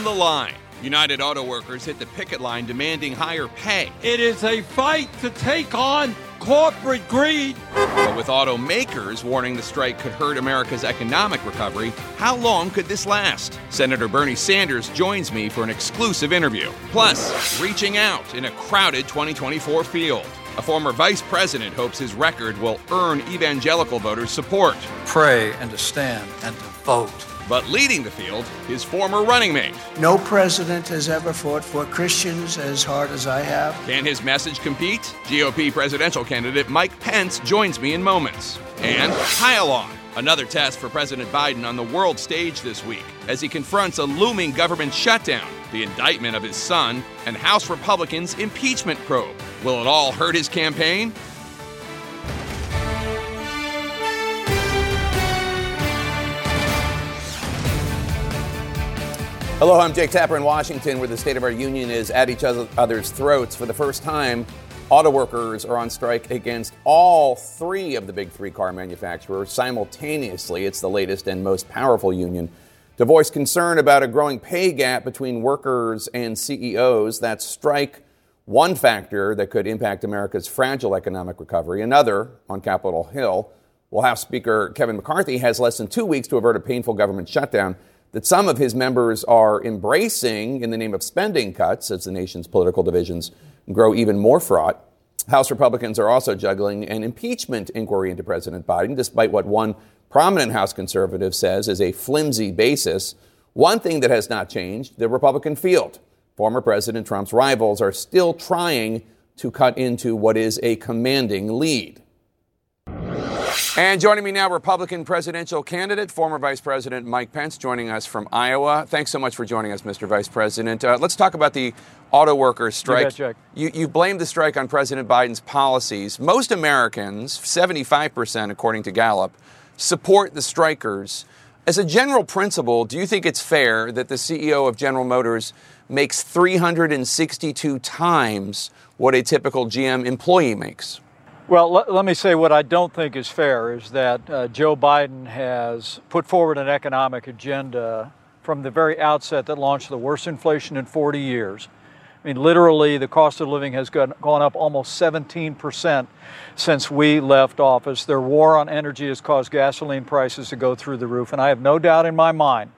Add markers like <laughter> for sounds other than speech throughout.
on the line. United Auto Workers hit the picket line demanding higher pay. It is a fight to take on corporate greed. But with automakers warning the strike could hurt America's economic recovery, how long could this last? Senator Bernie Sanders joins me for an exclusive interview. Plus, reaching out in a crowded 2024 field. A former vice president hopes his record will earn evangelical voters' support. Pray and to stand and to vote. But leading the field, his former running mate. No president has ever fought for Christians as hard as I have. Can his message compete? GOP presidential candidate Mike Pence joins me in moments. And pile on. Another test for President Biden on the world stage this week as he confronts a looming government shutdown, the indictment of his son, and House Republicans' impeachment probe. Will it all hurt his campaign? Hello, I'm Jake Tapper in Washington, where the state of our union is at each other's throats. For the first time, auto workers are on strike against all three of the big three car manufacturers simultaneously. It's the latest and most powerful union to voice concern about a growing pay gap between workers and CEOs. That strike one factor that could impact America's fragile economic recovery. Another on Capitol Hill. Well, House Speaker Kevin McCarthy has less than two weeks to avert a painful government shutdown that some of his members are embracing in the name of spending cuts as the nation's political divisions grow even more fraught. House Republicans are also juggling an impeachment inquiry into President Biden, despite what one prominent House conservative says is a flimsy basis. One thing that has not changed the Republican field. Former President Trump's rivals are still trying to cut into what is a commanding lead. And joining me now, Republican presidential candidate, former Vice President Mike Pence, joining us from Iowa. Thanks so much for joining us, Mr. Vice President. Uh, let's talk about the auto workers strike. You, you, you blamed the strike on President Biden's policies. Most Americans, 75% according to Gallup, support the strikers. As a general principle, do you think it's fair that the CEO of General Motors makes 362 times what a typical GM employee makes? Well, let, let, me say what I don't think is fair is that uh, Joe Biden has put forward an economic agenda from the very outset that launched the worst inflation in 40 years. I mean, literally, the cost of living has gone, gone up almost 17% since we left office. Their war on energy has caused gasoline prices to go through the roof. And I have no doubt in my mind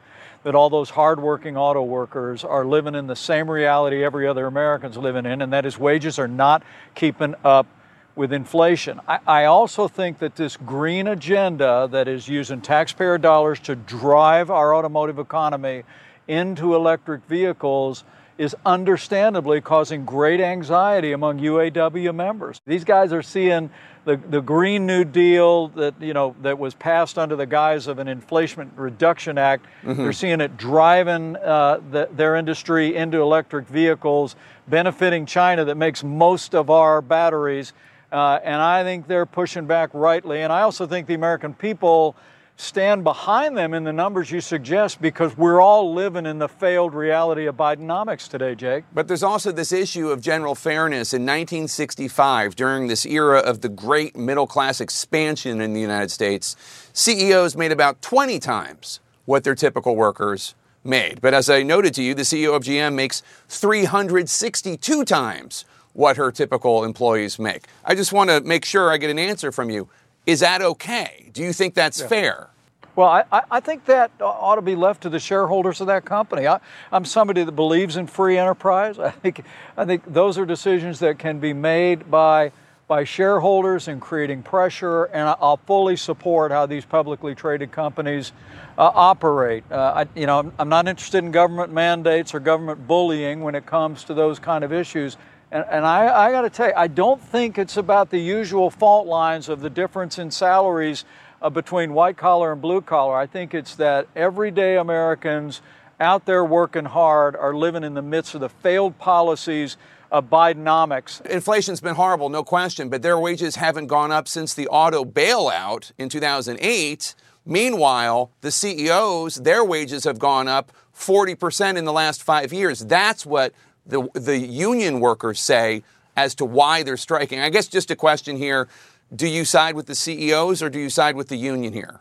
that all those hardworking auto workers are living in the same reality every other American's living in, and that is wages are not keeping up with inflation. I, I, also think that this green agenda that is using taxpayer dollars to drive our automotive economy into electric vehicles is understandably causing great anxiety among UAW members. These guys are seeing the, the Green New Deal that you know that was passed under the guise of an Inflation Reduction Act. Mm-hmm. They're seeing it driving uh, the, their industry into electric vehicles, benefiting China that makes most of our batteries. Uh, and I think they're pushing back rightly. And I also think the American people stand behind them in the numbers you suggest because we're all living in the failed reality of Bidenomics today, Jake. But there's also this issue of general fairness. In 1965, during this era of the great middle class expansion in the United States, CEOs made about 20 times what their typical workers made. But as I noted to you, the CEO of GM makes 362 times what her typical employees make. I just want to make sure I get an answer from you. Is that okay? Do you think that's yeah. fair? Well, I, I, think that ought to be left to the shareholders of that company. I, am somebody that believes in free enterprise. I think, I think those are decisions that can be made by, by shareholders and creating pressure, and I'll fully support how these publicly traded companies uh, operate. Uh, I, you know, I'm not interested in government mandates or government bullying when it comes to those kind of issues. And, and I, I got to tell you, I don't think it's about the usual fault lines of the difference in salaries uh, between white collar and blue collar. I think it's that everyday Americans out there working hard are living in the midst of the failed policies of Bidenomics. Inflation's been horrible, no question, but their wages haven't gone up since the auto bailout in 2008. Meanwhile, the CEOs, their wages have gone up 40% in the last five years. That's what the, the union workers say as to why they're striking. I guess just a question here do you side with the CEOs or do you side with the union here?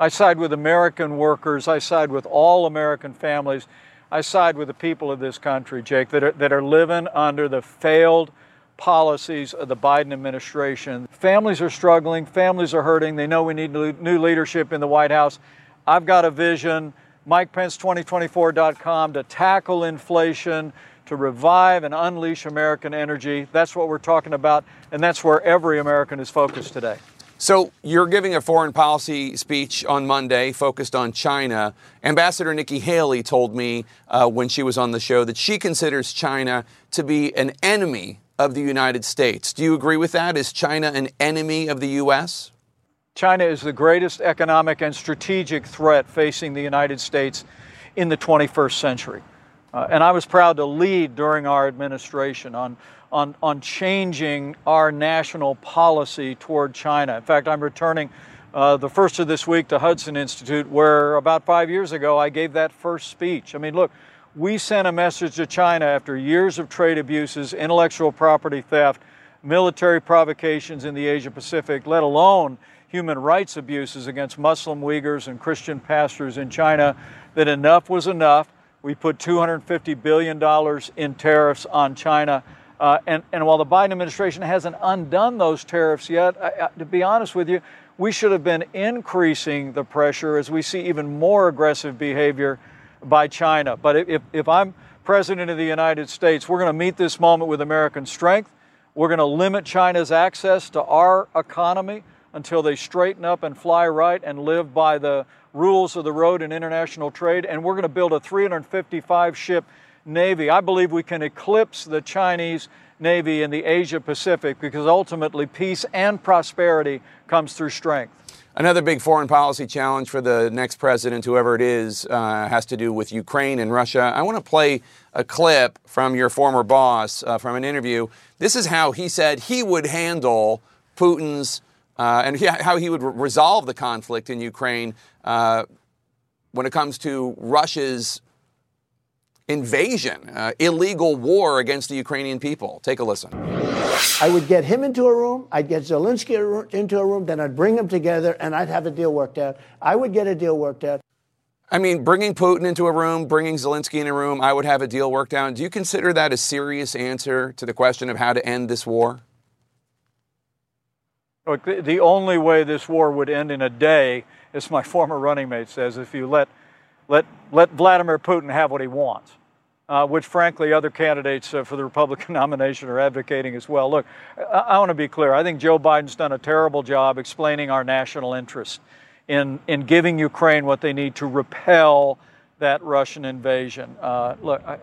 I side with American workers. I side with all American families. I side with the people of this country, Jake, that are, that are living under the failed policies of the Biden administration. Families are struggling, families are hurting. They know we need new leadership in the White House. I've got a vision, MikePence2024.com, to tackle inflation, to revive and unleash American energy. That's what we're talking about, and that's where every American is focused today. So, you're giving a foreign policy speech on Monday focused on China. Ambassador Nikki Haley told me uh, when she was on the show that she considers China to be an enemy of the United States. Do you agree with that? Is China an enemy of the U.S.? China is the greatest economic and strategic threat facing the United States in the 21st century. Uh, and I was proud to lead during our administration on, on, on changing our national policy toward China. In fact, I'm returning uh, the first of this week to Hudson Institute, where about five years ago I gave that first speech. I mean, look, we sent a message to China after years of trade abuses, intellectual property theft, military provocations in the Asia Pacific, let alone human rights abuses against Muslim Uyghurs and Christian pastors in China, that enough was enough. We put $250 billion in tariffs on China. Uh, and, and while the Biden administration hasn't undone those tariffs yet, I, I, to be honest with you, we should have been increasing the pressure as we see even more aggressive behavior by China. But if, if I'm president of the United States, we're going to meet this moment with American strength. We're going to limit China's access to our economy until they straighten up and fly right and live by the rules of the road in international trade. And we're going to build a 355 ship Navy. I believe we can eclipse the Chinese Navy in the Asia Pacific because ultimately peace and prosperity comes through strength. Another big foreign policy challenge for the next president, whoever it is, uh, has to do with Ukraine and Russia. I want to play a clip from your former boss uh, from an interview. This is how he said he would handle Putin's uh, and he, how he would re- resolve the conflict in Ukraine uh, when it comes to Russia's invasion, uh, illegal war against the Ukrainian people. Take a listen. I would get him into a room, I'd get Zelensky into a room, then I'd bring them together and I'd have a deal worked out. I would get a deal worked out. I mean, bringing Putin into a room, bringing Zelensky in a room, I would have a deal worked out. Do you consider that a serious answer to the question of how to end this war? Look, the only way this war would end in a day, as my <laughs> former running mate says, if you let let, let Vladimir Putin have what he wants, uh, which frankly other candidates uh, for the Republican <laughs> nomination are advocating as well. Look, I, I want to be clear. I think Joe Biden's done a terrible job explaining our national interest in, in giving Ukraine what they need to repel that Russian invasion. Uh, look, I,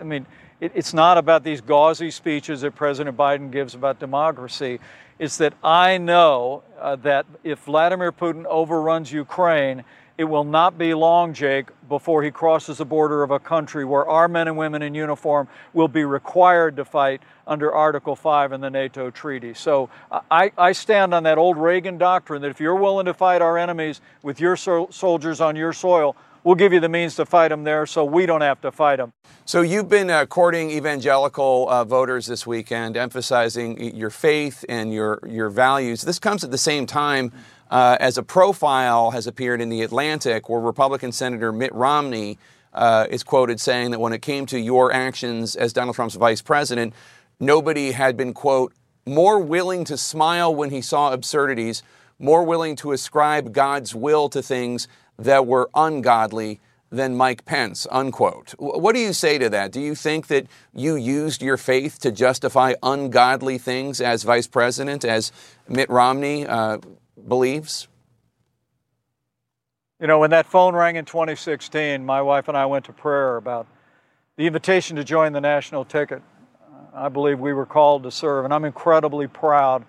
I, mean, it, it's not about these gauzy speeches that President Biden gives about democracy. It's that I know uh, that if Vladimir Putin overruns Ukraine, it will not be long, Jake, before he crosses the border of a country where our men and women in uniform will be required to fight under Article 5 in the NATO treaty. So I, I stand on that old Reagan doctrine that if you're willing to fight our enemies with your so- soldiers on your soil, we'll give you the means to fight them there so we don't have to fight them. So you've been uh, courting evangelical uh, voters this weekend, emphasizing your faith and your, your values. This comes at the same time uh, as a profile has appeared in The Atlantic where Republican Senator Mitt Romney uh, is quoted saying that when it came to your actions as Donald Trump's vice president, nobody had been, quote, more willing to smile when he saw absurdities, more willing to ascribe God's will to things that were ungodly than Mike Pence, unquote. What do you say to that? Do you think that you used your faith to justify ungodly things as vice president, as Mitt Romney uh, believes? You know, when that phone rang in 2016, my wife and I went to prayer about the invitation to join the national ticket. I believe we were called to serve, and I'm incredibly proud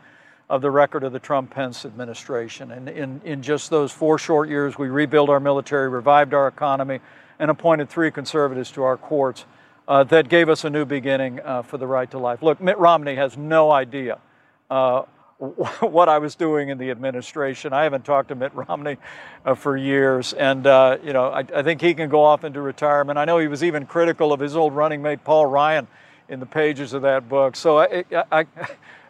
of the record of the Trump Pence administration. And in, in just those four short years, we rebuilt our military, revived our economy, and appointed three conservatives to our courts uh, that gave us a new beginning uh, for the right to life. Look, Mitt Romney has no idea uh, <laughs> what I was doing in the administration. I haven't talked to Mitt Romney uh, for years, and uh, you know I, I, think he can go off into retirement. I know he was even critical of his old running mate Paul Ryan in the pages of that book. So I, I,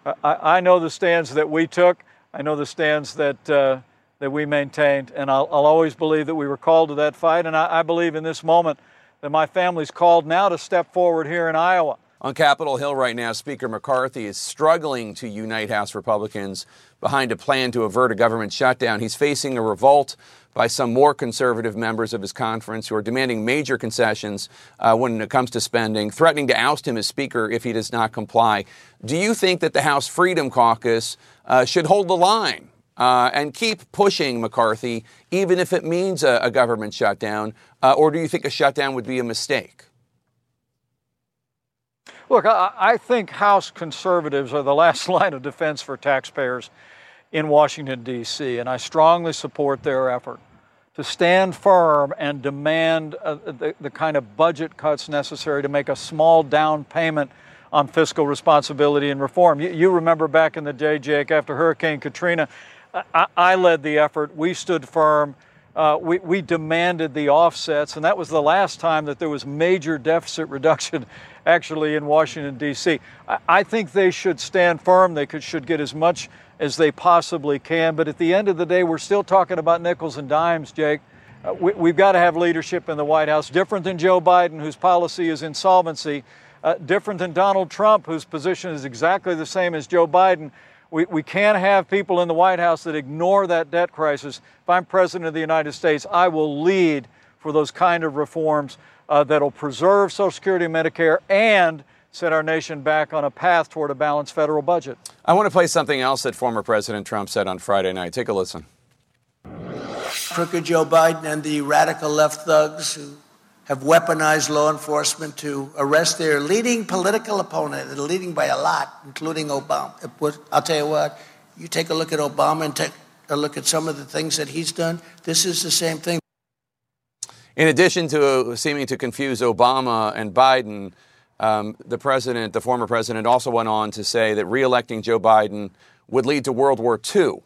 I, I know the stands that we took. I know the stands that uh, that we maintained, and I'll, I'll always believe that we were called to that fight. And I, I believe in this moment that my family's called now to step forward here in Iowa. On Capitol Hill right now, Speaker McCarthy is struggling to unite House Republicans behind a plan to avert a government shutdown. He's facing a revolt by some more conservative members of his conference who are demanding major concessions uh, when it comes to spending, threatening to oust him as Speaker if he does not comply. Do you think that the House Freedom Caucus uh, should hold the line uh, and keep pushing McCarthy, even if it means a, a government shutdown? Uh, or do you think a shutdown would be a mistake? Look, I, I, think House conservatives are the last <laughs> line of defense for taxpayers in Washington, D.C., and I strongly support their effort to stand firm and demand uh, the, the kind of budget cuts necessary to make a small down payment on fiscal responsibility and reform. You, you remember back in the day, Jake, after Hurricane Katrina, I, I led the effort. We stood firm. Uh, we, we, demanded the offsets, and that was the last time that there was major deficit reduction <laughs> actually in Washington, D.C. I, I, think they should stand firm. They could, should get as much as they possibly can. But at the end of the day, we're still talking about nickels and dimes, Jake. Uh, we, have got to have leadership in the White House, different than Joe Biden, whose policy is insolvency, uh, different than Donald Trump, whose position is exactly the same as Joe Biden. We, we can't have people in the White House that ignore that debt crisis. If I'm President of the United States, I will lead for those kind of reforms uh, that'll preserve Social Security and Medicare and set our nation back on a path toward a balanced federal budget. I want to play something else that former President Trump said on Friday night. Take a listen. Crooked Joe Biden and the radical left thugs who have weaponized law enforcement to arrest their leading political opponent, and leading by a lot, including Obama. I'll tell you what, you take a look at Obama and take a look at some of the things that he's done. This is the same thing. In addition to seeming to confuse Obama and Biden, um, the president, the former president, also went on to say that reelecting Joe Biden would lead to World War II,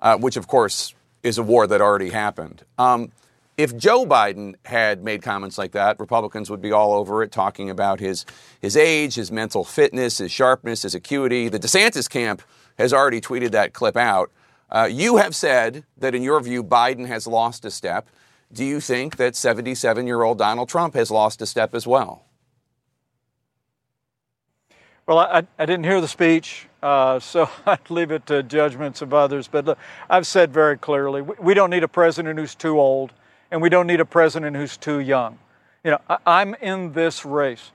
uh, which, of course, is a war that already happened. Um, if Joe Biden had made comments like that, Republicans would be all over it, talking about his, his age, his mental fitness, his sharpness, his acuity. The DeSantis camp has already tweeted that clip out. Uh, you have said that, in your view, Biden has lost a step. Do you think that 77 year old Donald Trump has lost a step as well? Well, I, I didn't hear the speech, uh, so <laughs> I'd leave it to judgments of others. But look, I've said very clearly we, we, don't need a president who's too old, and we don't need a president who's too young. You know, I, am in this race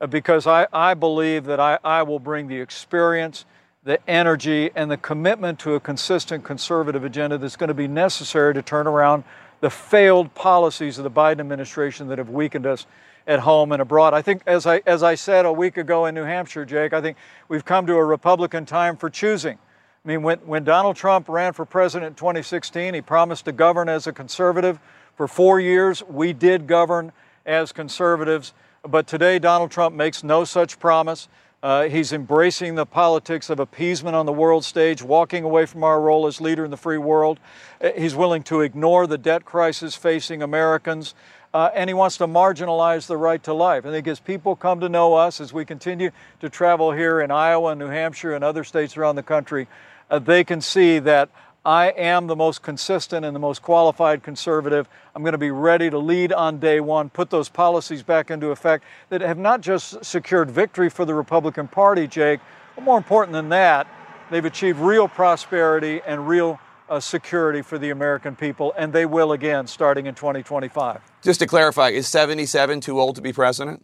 uh, because I, I believe that I, I will bring the experience, the energy, and the commitment to a consistent conservative agenda that's going to be necessary to turn around the failed policies of the Biden administration that have weakened us at home and abroad. I think, as I, as I said a week ago in New Hampshire, Jake, I think we've come to a Republican time for choosing. I mean, when, when Donald Trump ran for president in 2016, he promised to govern as a conservative. For four years, we did govern as conservatives. But today, Donald Trump makes no such promise. Uh, he's embracing the politics of appeasement on the world stage, walking away from our role as leader in the free world. Uh, he's willing to ignore the debt crisis facing Americans uh, and he wants to marginalize the right to life. I think as people come to know us, as we continue to travel here in Iowa and New Hampshire and other states around the country, uh, they can see that I am the most consistent and the most qualified conservative. I'm going to be ready to lead on day one, put those policies back into effect that have not just secured victory for the Republican Party, Jake, but more important than that, they've achieved real prosperity and real uh, security for the American people, and they will again starting in 2025. Just to clarify, is 77 too old to be president?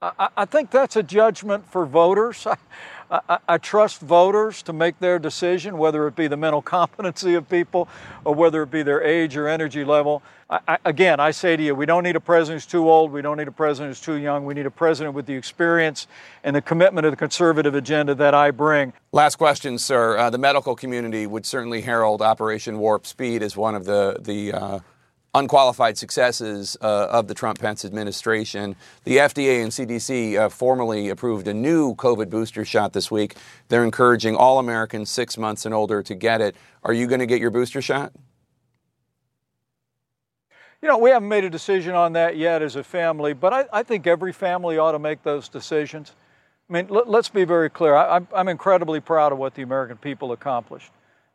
I, I think that's a judgment for voters. <laughs> I, I, trust voters to make their decision, whether it be the mental <laughs> competency of people or whether it be their age or energy level. I, again, I say to you, we don't need a president who's too old. We don't need a president who's too young. We need a president with the experience and the commitment to the conservative agenda that I bring. Last question, sir. Uh, the medical community would certainly herald Operation Warp Speed as one of the the uh, unqualified successes uh, of the Trump Pence administration. The FDA and CDC uh, formally approved a new COVID booster shot this week. They're encouraging all Americans six months and older to get it. Are you going to get your booster shot? You know, we haven't made a decision on that yet as a family, but I, I think every family ought to make those decisions. I mean, let, us be very clear. I, I'm incredibly proud of what the American people accomplished.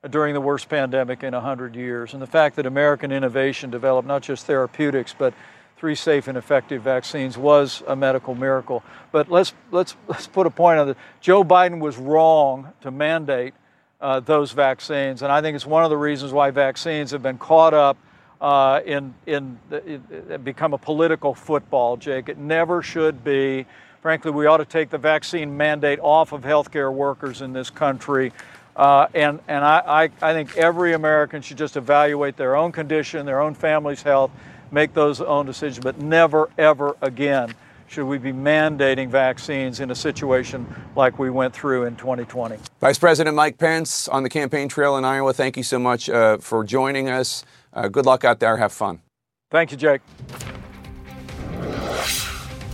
During the worst pandemic in 100 years. And the fact that American innovation developed not just therapeutics, but three safe and effective vaccines was a medical miracle. But let's, let's, let's put a point on it. Joe Biden was wrong to mandate uh, those vaccines. And I think it's one of the reasons why vaccines have been caught up uh, in, in, in become a political football, Jake. It never should be. Frankly, we ought to take the vaccine mandate off of healthcare workers in this country. Uh, and and I, I, I think every American should just evaluate their own condition, their own family's health, make those own decisions, but never, ever again should we be mandating vaccines in a situation like we went through in 2020. Vice President Mike Pence on the campaign trail in Iowa, thank you so much uh, for joining us. Uh, good luck out there. Have fun. Thank you, Jake.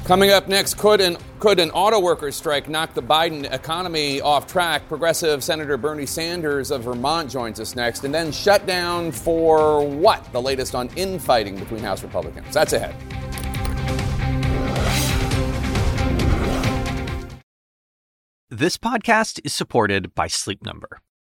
Coming up next, could an, could an auto workers strike knock the Biden economy off track? Progressive Senator Bernie Sanders of Vermont joins us next. And then shut down for what? The latest on infighting between House Republicans. That's ahead. This podcast is supported by Sleep Number.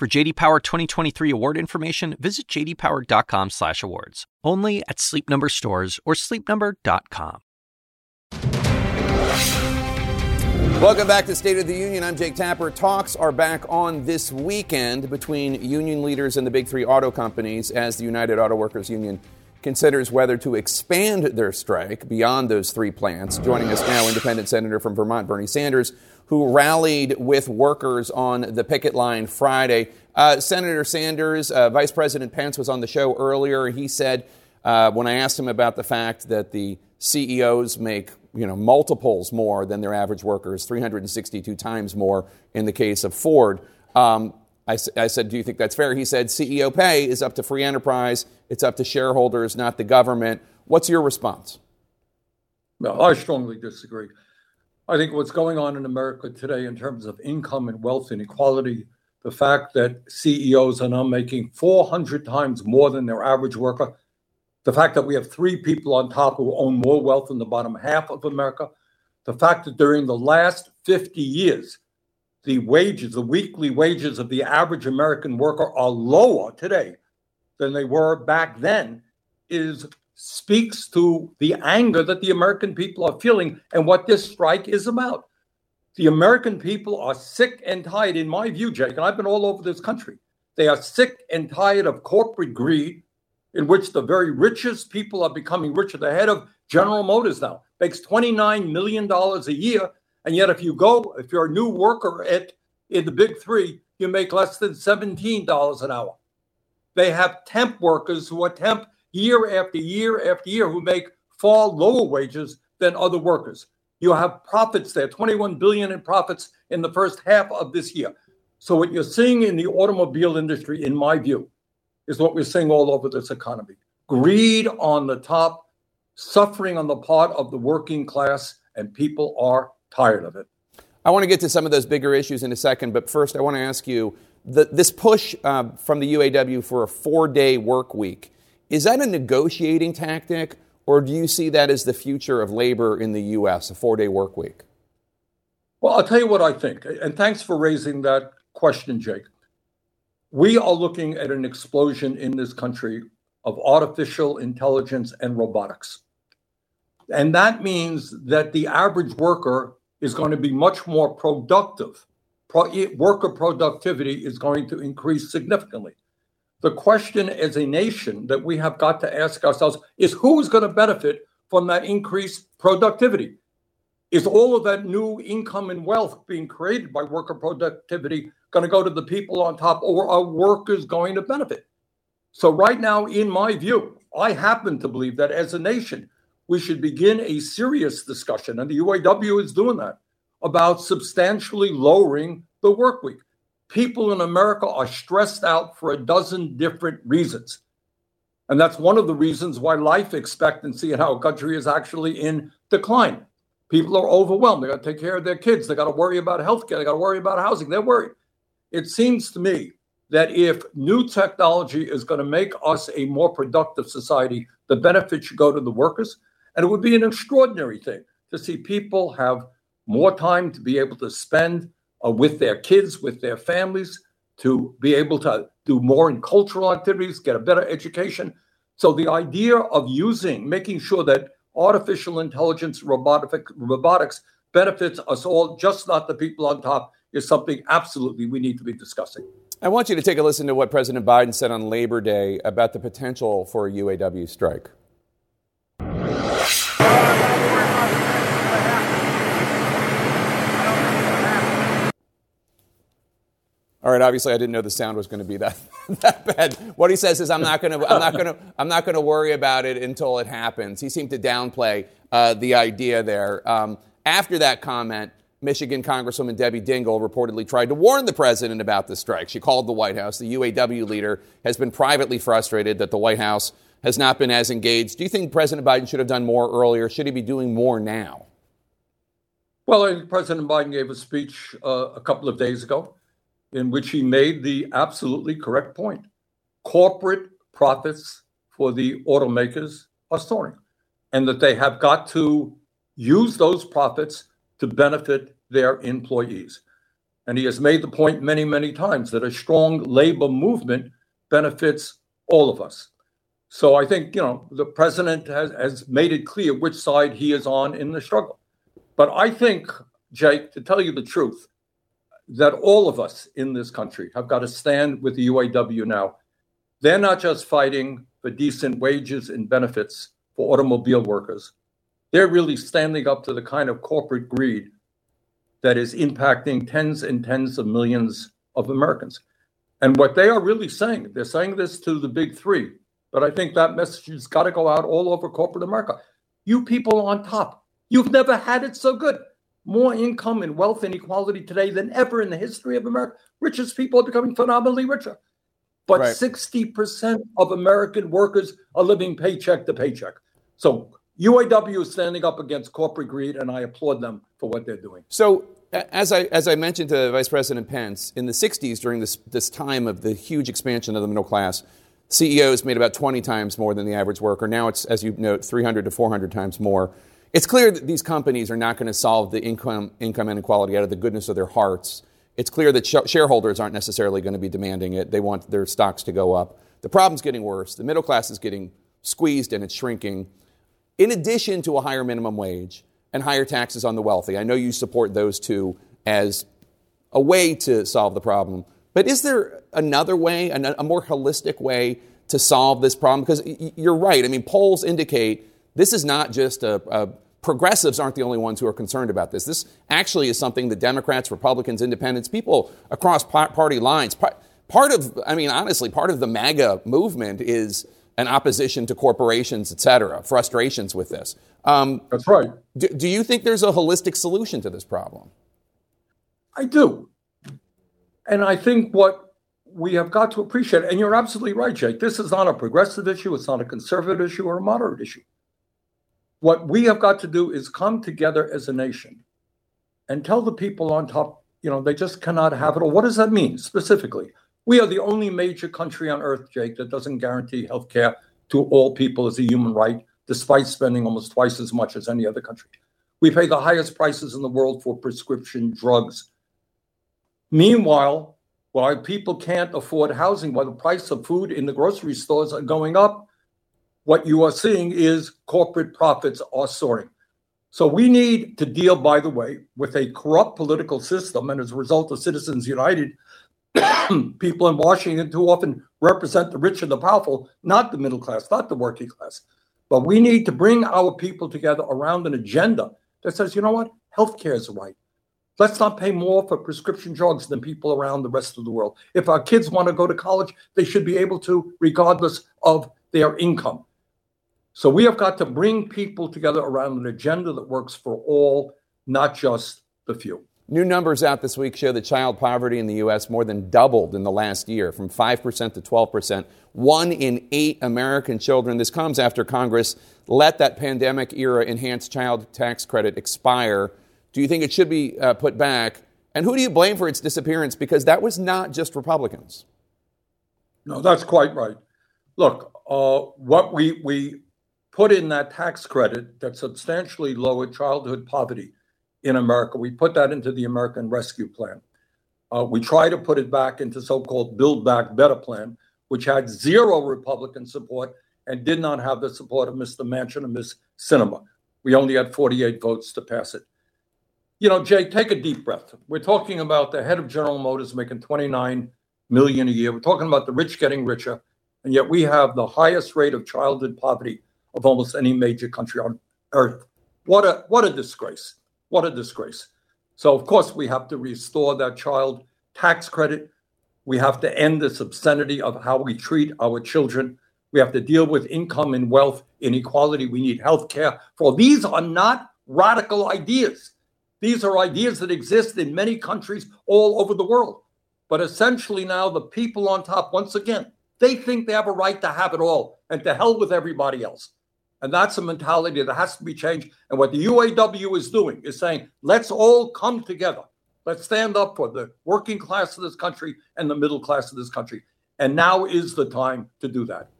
For JD Power 2023 award information, visit jdpower.com/awards. Only at Sleep Number stores or sleepnumber.com. Welcome back to State of the Union. I'm Jake Tapper. Talks are back on this weekend between union leaders and the big three auto companies as the United Auto Workers Union considers whether to expand their strike beyond those three plants. Joining us now, independent senator from Vermont, Bernie Sanders, who rallied with workers on the picket line Friday. Uh, Senator Sanders, uh, Vice President Pence was on the show earlier. He said, uh, when I asked him about the fact that the CEOs make you know multiples more than their average workers, 362 times more in the case of Ford. Um, I, I, said, Do you think that's fair? He said, CEO pay is up to free enterprise, it's up to shareholders, not the government. What's your response? No, I strongly disagree. I think what's going on in America today in terms of income and wealth inequality, the fact that CEOs are now making 400 times more than their average worker, the fact that we have three people on top who own more wealth than the bottom half of America, the fact that during the last 50 years, the wages, the weekly wages of the average American worker are lower today than they were back then is speaks to the anger that the American people are feeling and what this strike is about. The American people are sick and tired, in my view, Jake, and I've been all over this country. They are sick and tired of corporate greed, in which the very richest people are becoming richer. The head of General Motors now makes $29 million a year and yet, if you go, if you're a new worker at in the big three, you make less than $17 an hour. They have temp workers who are temp year after year after year who make far lower wages than other workers. You have profits there, 21 billion in profits in the first half of this year. So what you're seeing in the automobile industry, in my view, is what we're seeing all over this economy. Greed on the top, suffering on the part of the working class, and people are tired of it. I want to get to some of those bigger issues in a second, but first I want to ask you the, this push uh, from the UAW for a four day work week. Is that a negotiating tactic, or do you see that as the future of labor in the U.S., a four day work week? Well, I'll tell you what I think, and thanks for raising that question, Jake. We are looking at an explosion in this country of artificial intelligence and robotics. And that means that the average worker is going to be much more productive. Pro- worker productivity is going to increase significantly. The question as a nation that we have got to ask ourselves is who is going to benefit from that increased productivity? Is all of that new income and wealth being created by worker productivity going to go to the people on top, or are workers going to benefit? So, right now, in my view, I happen to believe that as a nation, we should begin a serious discussion, and the UAW is doing that, about substantially lowering the work week. People in America are stressed out for a dozen different reasons. And that's one of the reasons why life expectancy in our country is actually in decline. People are overwhelmed. They got to take care of their kids. They got to worry about healthcare. They got to worry about housing. They're worried. It seems to me that if new technology is going to make us a more productive society, the benefit should go to the workers. And it would be an extraordinary thing to see people have more time to be able to spend uh, with their kids, with their families, to be able to do more in cultural activities, get a better education. So the idea of using, making sure that artificial intelligence, robotic, robotics benefits us all, just not the people on top, is something absolutely we need to be discussing. I want you to take a listen to what President Biden said on Labor Day about the potential for a UAW strike. All right. Obviously, I didn't know the sound was going to be that <laughs> that bad. What he says is, "I'm not going to, I'm not going to, I'm not going to worry about it until it happens." He seemed to downplay uh, the idea there. Um, after that comment, Michigan Congresswoman Debbie Dingell reportedly tried to warn the president about the strike. She called the White House. The UAW leader has been privately frustrated that the White House has not been as engaged. Do you think President Biden should have done more earlier? Should he be doing more now? Well, President Biden gave a speech uh, a couple of days ago in which he made the absolutely correct point. Corporate profits for the automakers are soaring, and that they have got to use those profits to benefit their employees. And he has made the point many, many times that a strong labor movement benefits all of us. So I think, you know, the president has, has made it clear which side he is on in the struggle. But I think, Jake, to tell you the truth, that all of us in this country have got to stand with the UAW now. They're not just fighting for decent wages and benefits for automobile workers. They're really standing up to the kind of corporate greed that is impacting tens and tens of millions of Americans. And what they are really saying, they're saying this to the big three, but I think that message has got to go out all over corporate America. You people on top, you've never had it so good more income and wealth inequality today than ever in the history of America. Richest people are becoming phenomenally richer. But right. 60% of American workers are living paycheck to paycheck. So UAW is standing up against corporate greed, and I applaud them for what they're doing. So, as I, as I mentioned to Vice President Pence, in the 60s, during this, this time of the huge expansion of the middle class, CEOs made about 20 times more than the average worker. Now it's, as you note, 300 to 400 times more. It's clear that these companies are not going to solve the income, income inequality out of the goodness of their hearts. It's clear that sh- shareholders aren't necessarily going to be demanding it. They want their stocks to go up. The problem's getting worse. The middle class is getting squeezed and it's shrinking. In addition to a higher minimum wage and higher taxes on the wealthy, I know you support those two as a way to solve the problem. But is there another way, a more holistic way to solve this problem? Because you're right. I mean, polls indicate this is not just a, a progressives aren't the only ones who are concerned about this. This actually is something that Democrats, Republicans, Independents, people across party lines, part of, I mean, honestly, part of the MAGA movement is an opposition to corporations, et cetera, frustrations with this. Um, That's right. Do, do you think there's a holistic solution to this problem? I do. And I think what we have got to appreciate, and you're absolutely right, Jake, this is not a progressive issue, it's not a conservative issue or a moderate issue. What we have got to do is come together as a nation and tell the people on top, you know, they just cannot have it all. What does that mean specifically? We are the only major country on earth, Jake, that doesn't guarantee health care to all people as a human right, despite spending almost twice as much as any other country. We pay the highest prices in the world for prescription drugs. Meanwhile, while people can't afford housing, while the price of food in the grocery stores are going up, what you are seeing is corporate profits are soaring. So we need to deal, by the way, with a corrupt political system. And as a result of Citizens United, <coughs> people in Washington too often represent the rich and the powerful, not the middle class, not the working class. But we need to bring our people together around an agenda that says, you know what? healthcare is right. Let's not pay more for prescription drugs than people around the rest of the world. If our kids want to go to college, they should be able to, regardless of their income. So we have got to bring people together around an agenda that works for all, not just the few. New numbers out this week show that child poverty in the U.S. more than doubled in the last year, from 5% to 12%. One in eight American children. This comes after Congress let that pandemic era enhanced child tax credit expire. Do you think it should be uh, put back? And who do you blame for its disappearance? Because that was not just Republicans. No, that's quite right. Look, uh, what we, we put in that tax credit that substantially lowered childhood poverty in America. We put that into the American Rescue Plan. Uh, we try to put it back into so-called Build Back Better plan, which had zero Republican support and did not have the support of Mr. Manchin and Ms. Sinema. We only had 48 votes to pass it. You know, Jay, take a deep breath. We're talking about the head of General Motors making 29 million a year. We're talking about the rich getting richer, and yet we have the highest rate of childhood poverty of almost any major country on earth. What a what a disgrace. What a disgrace. So, of course, we have to restore that child tax credit. We have to end this obscenity of how we treat our children. We have to deal with income and wealth inequality. We need health care. For these are not radical ideas. These are ideas that exist in many countries all over the world. But essentially, now the people on top, once again, they think they have a right to have it all and to hell with everybody else. And that's a mentality that has to be changed. And what the UAW is doing is saying, let's all come together. Let's stand up for the working class of this country and the middle class of this country. And now is the time to do that.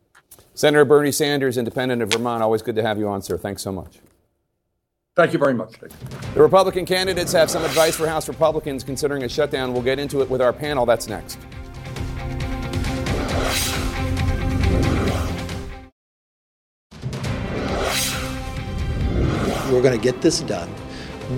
Senator Bernie Sanders, independent of Vermont, always good to have you on, sir. Thanks so much. Thank you very much, Dick. The Republican candidates have some advice for House Republicans considering a shutdown. We'll get into it with our panel. That's next. We're going to get this done.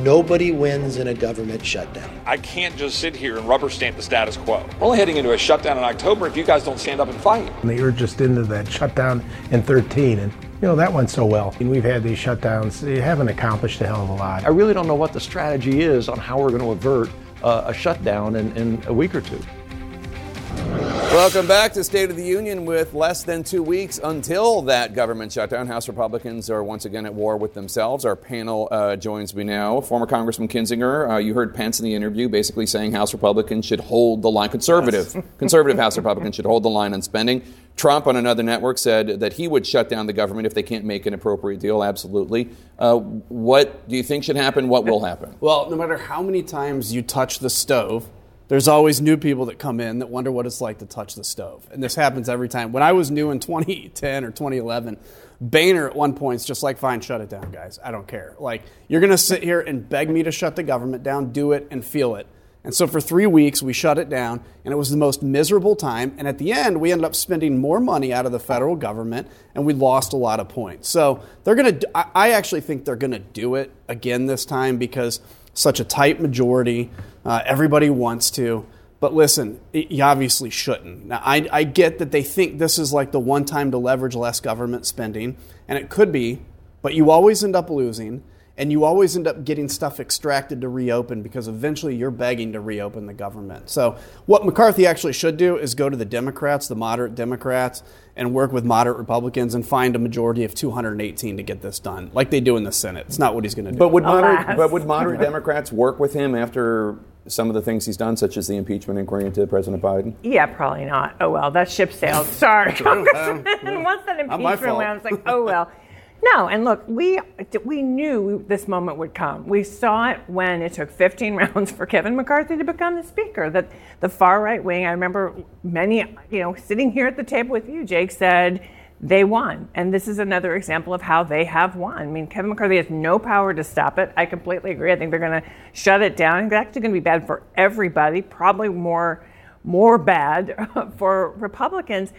Nobody wins in a government shutdown. I can't just sit here and rubber stamp the status quo. We're only heading into a shutdown in October if you guys don't stand up and fight. And They urged us into that shutdown in 13, and you know that went so well. And we've had these shutdowns; they haven't accomplished a hell of a lot. I really don't know what the strategy is on how we're going to avert uh, a shutdown in, in a week or two. Welcome back to State of the Union with less than two weeks until that government shutdown. House Republicans are once again at war with themselves. Our panel uh, joins me now. Former Congressman Kinzinger, uh, you heard Pence in the interview basically saying House Republicans should hold the line, conservative, yes. <laughs> conservative House Republicans should hold the line on spending. Trump on another network said that he would shut down the government if they can't make an appropriate deal. Absolutely. Uh, what do you think should happen? What will happen? Well, no matter how many times you touch the stove, there's always new people that come in that wonder what it's like to touch the stove. And this happens every time. When I was new in <laughs> 2010 or 2011, Boehner at one point is just like, fine, shut it down, guys. I don't care. Like, you're going to sit here and beg me to shut the government down, do it, and feel it. And so for three weeks, we shut it down, and it was the most miserable time. And at the end, we ended up spending more money out of the federal government, and we lost a lot of points. So they're going to, I actually think they're going to do it again this time because such a tight majority. Uh, everybody wants to. But listen, you obviously shouldn't. Now, I, I get that they think this is like the one time to leverage less government spending, and it could be, but you always end up losing and you always end up getting stuff extracted to reopen because eventually you're begging to reopen the government. So, what McCarthy actually should do is go to the Democrats, the moderate Democrats, and work with moderate Republicans and find a majority of 218 to get this done, like they do in the Senate. It's not what he's going to do. But would moderate, but would moderate <laughs> Democrats work with him after some of the things he's done, such as the impeachment inquiry into President Biden? Yeah, probably not. Oh well, that ship sailed. Sorry, Congressman. <laughs> Once that impeachment went, I was like, oh well. <laughs> No, and look, we we knew this moment would come. We saw it when it took 15 <laughs> rounds for Kevin McCarthy to become the speaker. That the far right wing, I remember many, you know, sitting here at the table with you, Jake said they won. And this is another example of how they have won. I mean, Kevin McCarthy has no power to stop it. I completely agree. I think they're going to shut it down. It's actually going to be bad for everybody, probably more more bad <laughs> for Republicans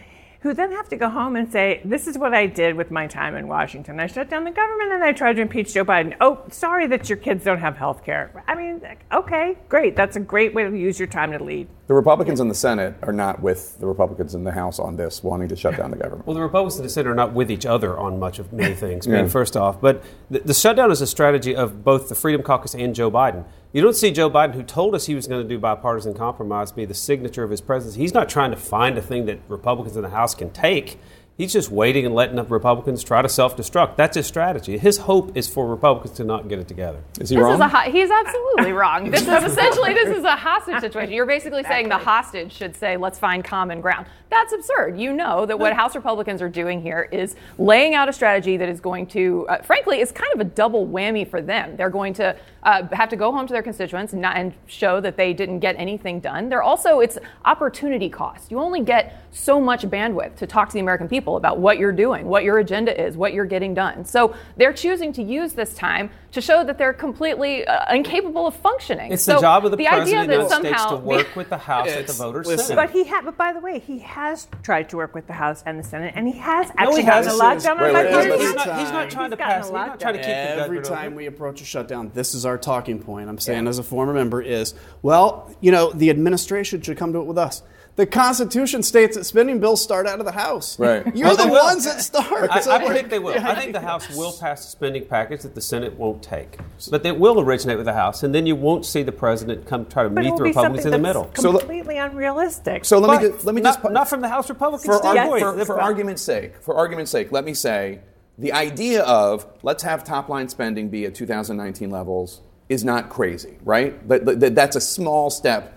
who then have to go home and say, This is what I did with my time in Washington. I shut down the government and I tried to impeach Joe Biden. Oh, sorry that your kids don't have health care. I mean, okay, great. That's a great way to use your time to lead. The Republicans in the Senate are not with the Republicans in the House on this, wanting to shut down the government. Well, the Republicans in the Senate are not with each other on much of many things, <laughs> Yeah. first off. But the, the shutdown is a strategy of both the Freedom Caucus and Joe Biden. You don't see Joe Biden, who told us he was going to do bipartisan compromise, be the signature of his presidency. He's not trying to find a thing that Republicans in the House can take. He's just waiting and letting the Republicans try to self-destruct. That's his strategy. His hope is for Republicans to not get it together. Is This is a ho- he's absolutely <laughs> wrong. This is essentially this is a hostage <laughs> situation. You're basically saying the hostage should say, "Let's find common ground." That's absurd. You know that what House Republicans are doing here is laying out a strategy that is going to, uh, frankly, is kind of a double whammy for them. They're going to uh, have to go home to their constituents and, not, and show that they didn't get anything done. They're also it's opportunity cost. You only get so much bandwidth to talk to the American people about what you're doing, what your agenda is, what you're getting done. So they're choosing to use this time to show that they're completely uh, incapable of functioning. It's so the job of the, president, the president idea of the that United States to work with the House at the voters' listen. Senate. But he had, but by the way, he has tried to work with the House and the Senate, and he has No, actually he gotten a lot done on Wait, wait, bipartisan. he's not, he's not trying to He's gotten pass. He's not trying to keep the Every time open. we approach a shutdown, this is our talking point. I'm saying as a former member is, well, you know, the administration should come to it with us. The Constitution states that spending bills start out of the House. Right. You're Well, the will. ones that start. I, So I we're- they will. <laughs> Yeah, I think the House will pass a spending package that the Senate won't take, but they will originate with the House, and then you won't see the president come try to But meet the Republicans in the something middle. that's completely unrealistic. So let me just, let me not, just not from the House Republicans. for, argu- standpoint. for, The- for argument's sake, for argument's sake, let me say the idea of let's have top line spending be at 2019 levels is not crazy, right? But, but that's a small step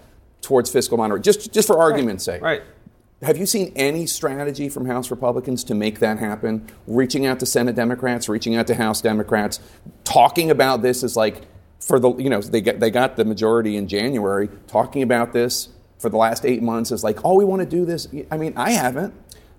towards fiscal moderation, just just for argument's sake. Right. Have you seen any strategy from House Republicans to make that happen? Reaching out to Senate Democrats, reaching out to House Democrats, talking about this is like for the you know they got they got the majority in January. Talking about this for the last eight months is like, oh, we want to do this. I mean, I haven't.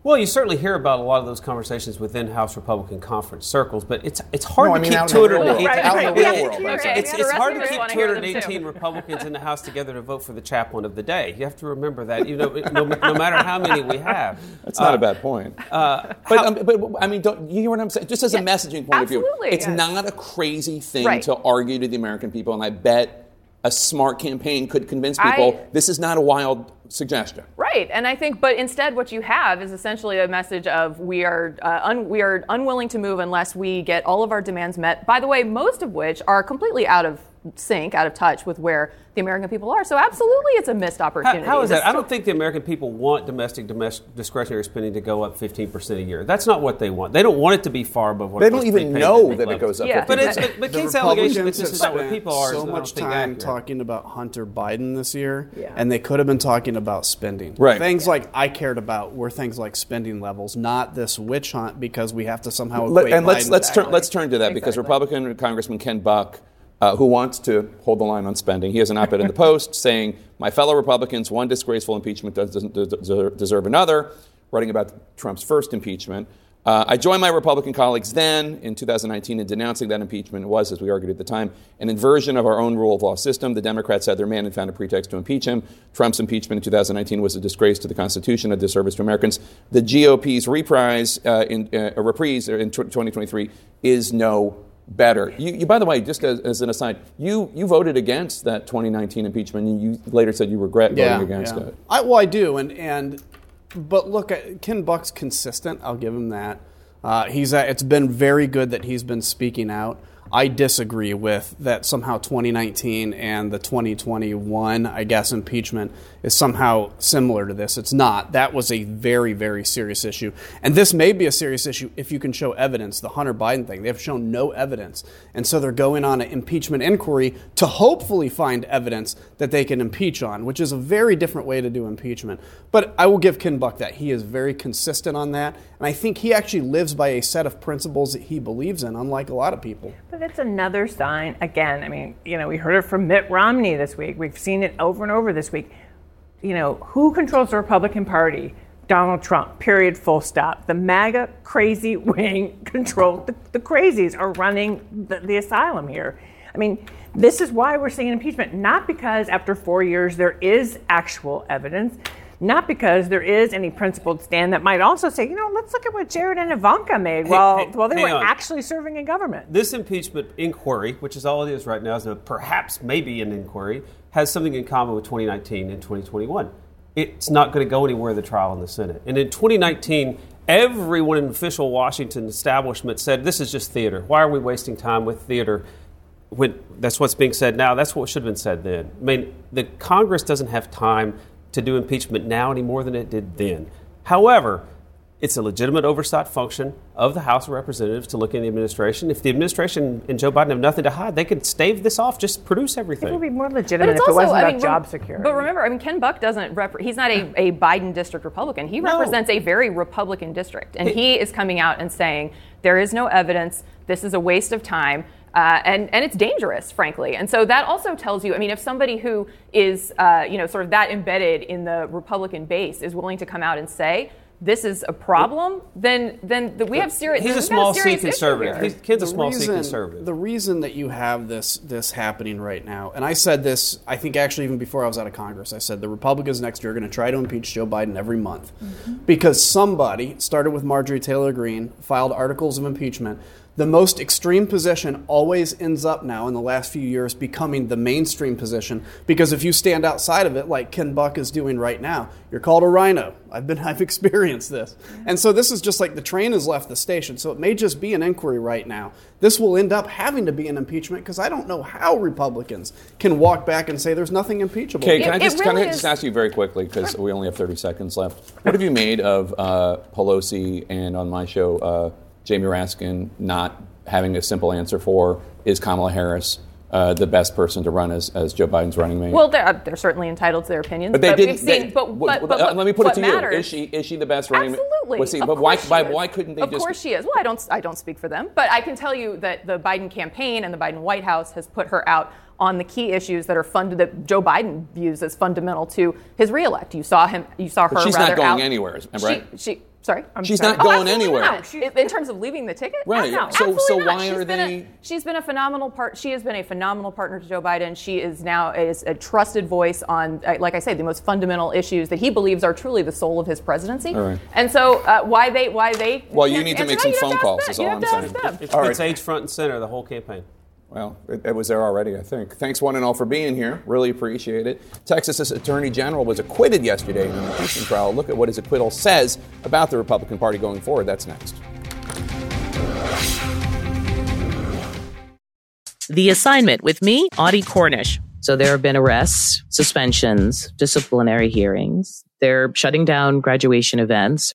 Well, you certainly hear about a lot of those conversations within House Republican conference circles, but it's it's hard No, I to mean, keep out in the real 218 world. Right, right, Out in the <laughs> real world, it's- It's, The it's rest hard to keep wanna hear them, 218. <laughs> Republicans in the House together to vote for the chaplain of the day. You have to remember that. You know, no, no matter how many we have, That's not Uh, a bad point. Uh, But, um, but I mean, don't you hear what I'm saying? Just as a messaging point of view, it's yes. not a crazy thing Right. to argue to the American people, and I bet a smart campaign could convince I- people this is not a wild suggestion. Right, and I think, but instead, what you have is essentially a message of we are uh, un, we are unwilling to move unless we get all of our demands met. By the way, most of which are completely out of sync, out of touch with where the American people are. So absolutely, it's a missed How, opportunity. how is that? I don't think the American people want domestic, domestic discretionary spending to go up 15% a year. That's not what they want. They don't want it to be far above what They don't even know that it goes up Yeah. 50%. But, it's, but, but The Kate's allegation that this is not what people are. so is, don't much think, time accurate. talking about Hunter Biden this year, Yeah. and they could have been talking about spending. Right. Things like I cared about were things like spending levels, not this witch hunt because we have to somehow. Let- equate and let's let's turn let's turn to that because Republican Congressman Ken Buck, uh, who wants to hold the line on spending, he has an op-ed in the <laughs> Post saying, "My fellow Republicans, one disgraceful impeachment doesn't deserve, another." Writing about Trump's first impeachment. Uh, I joined my Republican colleagues then in 2019 in denouncing that impeachment. It was, as we argued at the time, an inversion of our own rule of law system. The Democrats had their man and found a pretext to impeach him. Trump's impeachment in 2019 was a disgrace to the Constitution, a disservice to Americans. The GOP's reprise uh, in uh, a reprise in tw 2023 is no better. You, you by the way, just as, as an aside, you you voted against that 2019 impeachment, and you later said you regret voting against yeah. it. I, well, I do, and and but look, Ken Buck's consistent. I'll give him that. Uh, he's uh, it's been very good that he's been speaking out. I disagree with that somehow 2019 and the 2021, I guess, impeachment is somehow similar to this. It's not. That was a very, very serious issue. And this may be a serious issue if you can show evidence. The Hunter Biden thing, they've shown no evidence. And so they're going on an impeachment inquiry to hopefully find evidence that they can impeach on, which is a very different way to do impeachment. But I will give Ken Buck that. He is very consistent on that. And I think he actually lives by a set of principles that he believes in, unlike a lot of people. But it's another sign. Again, I mean, you know, we heard it from Mitt Romney this week. We've seen it over and over this week. You know, who controls the Republican Party? Donald Trump, period, full stop. The MAGA crazy <laughs> wing control, the, the crazies are running the, the asylum here. I mean, this is why we're seeing impeachment, not because after four years there is actual evidence. Not because there is any principled stand that might also say, you know, let's look at what Jared and Ivanka made Hey, while, hey, while they were on. actually serving in government. This impeachment inquiry, which is all it is right now, is a perhaps maybe an inquiry, has something in common with 2019 and 2021. It's not going to go anywhere the trial in the Senate. And in 2019, everyone in official Washington establishment said this is just theater. Why are we wasting time with theater? When that's what's being said now, that's what should have been said then. I mean, the Congress doesn't have time to do impeachment now any more than it did then. However, it's a legitimate oversight function of the House of Representatives to look in the administration. If the administration and Joe Biden have nothing to hide, they could stave this off, just produce everything. It would be more But legitimate it's if it also, wasn't I about mean, job rem- security. But remember, I mean, Ken Buck doesn't. Rep- he's not a, a Biden district Republican. He represents a very Republican district, and he is coming out and saying there is no evidence. This is a waste of time. Uh, and, and it's dangerous, frankly. And so that also tells you, I mean, if somebody who is, uh, you know, sort of that embedded in the Republican base is willing to come out and say, this is a problem, then then the, we have serious. He's a small C conservative. here. He's, a The small C conservative. The reason that you have this this happening right now, and I said this, I think actually even before I was out of Congress, I said the Republicans next year are going to try to impeach Joe Biden every month because somebody started with Marjorie Taylor Greene, filed articles of impeachment. The most extreme position always ends up now in the last few years becoming the mainstream position because if you stand outside of it, like Ken Buck is doing right now, you're called a RINO. I've been <laughs> I've experienced this, and so this is just like the train has left the station. So it may just be an inquiry right now. This will end up having to be an impeachment because I don't know how Republicans can walk back and say there's nothing impeachable. Okay, can I just, can I just ask you very quickly because we only have 30 seconds left? What have you made of uh, Pelosi and on my show, uh, Jamie Raskin not having a simple answer for is Kamala Harris uh, the best person to run as, as Joe Biden's running mate? Well, they're, they're certainly entitled to their opinions, but they but didn't. seen. they- but, but, but, uh, let me put it to matters, you: Is she is she the best running mate? Absolutely. Well, see, Of but why, why, why couldn't they Of just? course she is. Well, I don't I don't speak for them, but I can tell you that the Biden campaign and the Biden White House has put her out on the key issues that are fund that Joe Biden views as fundamental to his reelect. You saw him. You saw her. But she's not going out- anywhere, right? She. she Sorry, I'm She's sorry. not going absolutely anywhere. not. In- in terms of leaving the ticket, Right. No, So- absolutely so not. why She's are been a- they- she's been a phenomenal part. She has been a phenomenal partner to Joe Biden. She is now is a trusted voice on, uh, like I say, the most fundamental issues that he believes are truly the soul of his presidency. All right. And so, uh, why they why they? Well, you need to make some phone calls, them. is all I'm saying. It's, them. It All puts right. age front and center the whole campaign. Well, it, it was there already, I think. Thanks, one and all, for being here. Really appreciate it. Texas's Attorney General was acquitted yesterday in an impeachment trial. Look at what his acquittal says about the Republican Party going forward. That's next. The assignment with me, Audie Cornish. So there have been arrests, suspensions, disciplinary hearings. They're shutting down graduation events.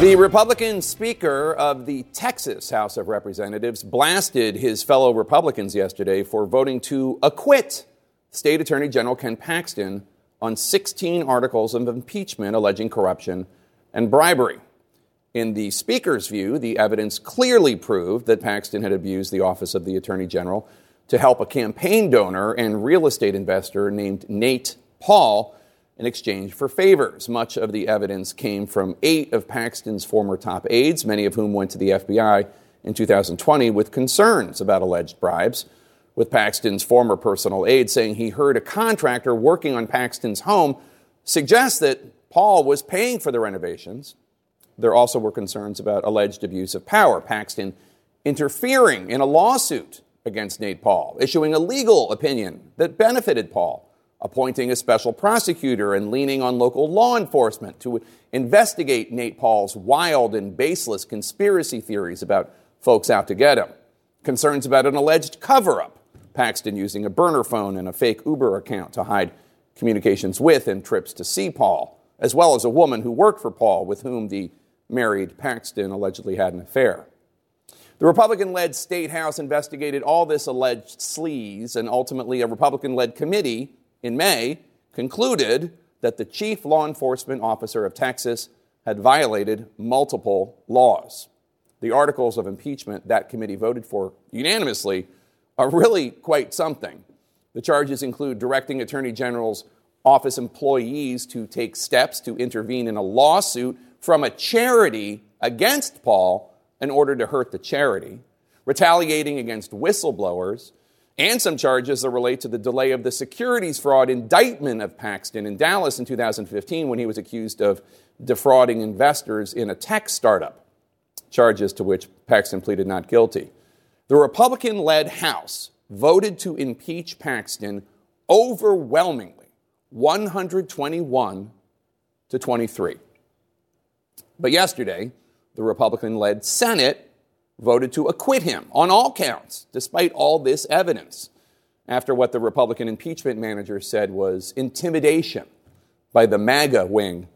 The Republican Speaker of the Texas House of Representatives blasted his fellow Republicans yesterday for voting to acquit State Attorney General Ken Paxton on 16 articles of impeachment alleging corruption and bribery. In the Speaker's view, the evidence clearly proved that Paxton had abused the office of the Attorney General to help a campaign donor and real estate investor named Nate Paul in exchange for favors. Much of the evidence came from eight of Paxton's former top aides, many of whom went to the FBI in 2020 with concerns about alleged bribes. With Paxton's former personal aide saying he heard a contractor working on Paxton's home suggest that Paul was paying for the renovations. There also were concerns about alleged abuse of power, Paxton interfering in a lawsuit against Nate Paul, issuing a legal opinion that benefited Paul, appointing a special prosecutor and leaning on local law enforcement to investigate Nate Paul's wild and baseless conspiracy theories about folks out to get him, concerns about an alleged cover up, Paxton using a burner phone and a fake Uber account to hide communications with and trips to see Paul, as well as a woman who worked for Paul with whom the married Paxton allegedly had an affair. The Republican led state house investigated all this alleged sleaze, and ultimately, a Republican led committee in May concluded that the chief law enforcement officer of Texas had violated multiple laws. the articles of impeachment that committee voted for unanimously are really quite something. The charges include directing Attorney General's office employees to take steps to intervene in a lawsuit from a charity against Paul in order to hurt the charity, retaliating against whistleblowers, and some charges that relate to the delay of the securities fraud indictment of Paxton in Dallas in 2015 when he was accused of defrauding investors in a tech startup, charges to which Paxton pleaded not guilty. The Republican led House voted to impeach Paxton overwhelmingly, 121 to 23. But yesterday, the Republican led Senate voted to acquit him on all counts, despite all this evidence, after what the Republican impeachment manager said was intimidation by the MAGA wing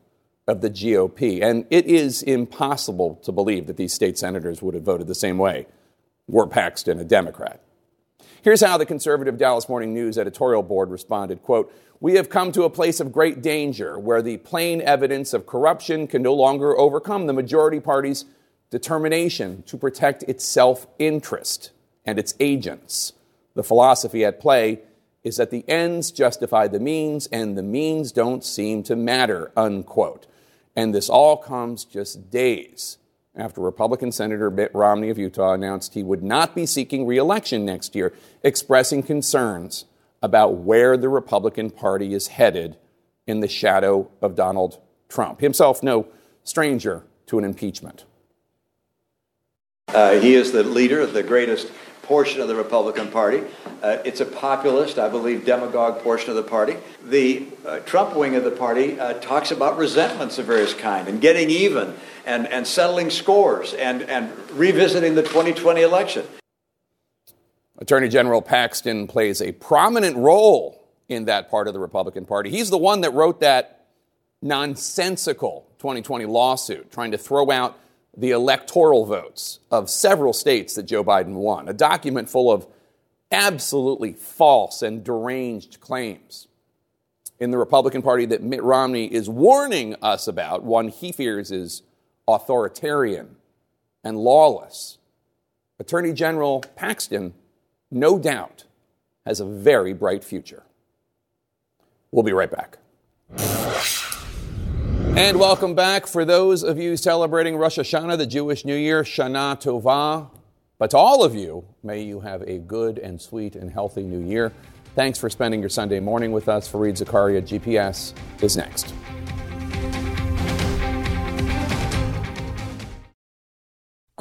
of the GOP. And it is impossible to believe that these state senators would have voted the same way were Paxton a Democrat. Here's how the conservative Dallas Morning News editorial board responded, quote, "We have come to a place of great danger where the plain evidence of corruption can no longer overcome the majority party's determination to protect its self-interest and its agents. The philosophy at play is that the ends justify the means and the means don't seem to matter, unquote. And this all comes just days after Republican Senator Mitt Romney of Utah announced he would not be seeking reelection next year, expressing concerns about where the Republican Party is headed in the shadow of Donald Trump, himself no stranger to an impeachment. Uh, he is the leader of the greatest portion of the Republican Party. Uh, it's a populist, I believe, demagogue portion of the party. The uh, Trump wing of the party uh, talks about resentments of various kind and getting even and, and settling scores and, and revisiting the 2020 election. Attorney General Paxton plays a prominent role in that part of the Republican Party. He's the one that wrote that nonsensical 2020 lawsuit trying to throw out the electoral votes of several states that Joe Biden won, a document full of absolutely false and deranged claims. In the Republican Party that Mitt Romney is warning us about, one he fears is authoritarian and lawless. Attorney General Paxton, no doubt, has a very bright future. We'll be right back. And welcome back. For those of you celebrating Rosh Hashanah, the Jewish New Year, Shana Tova. But to all of you, may you have a good and sweet and healthy new year. Thanks for spending your Sunday morning with us. Fareed Zakaria, GPS, is next.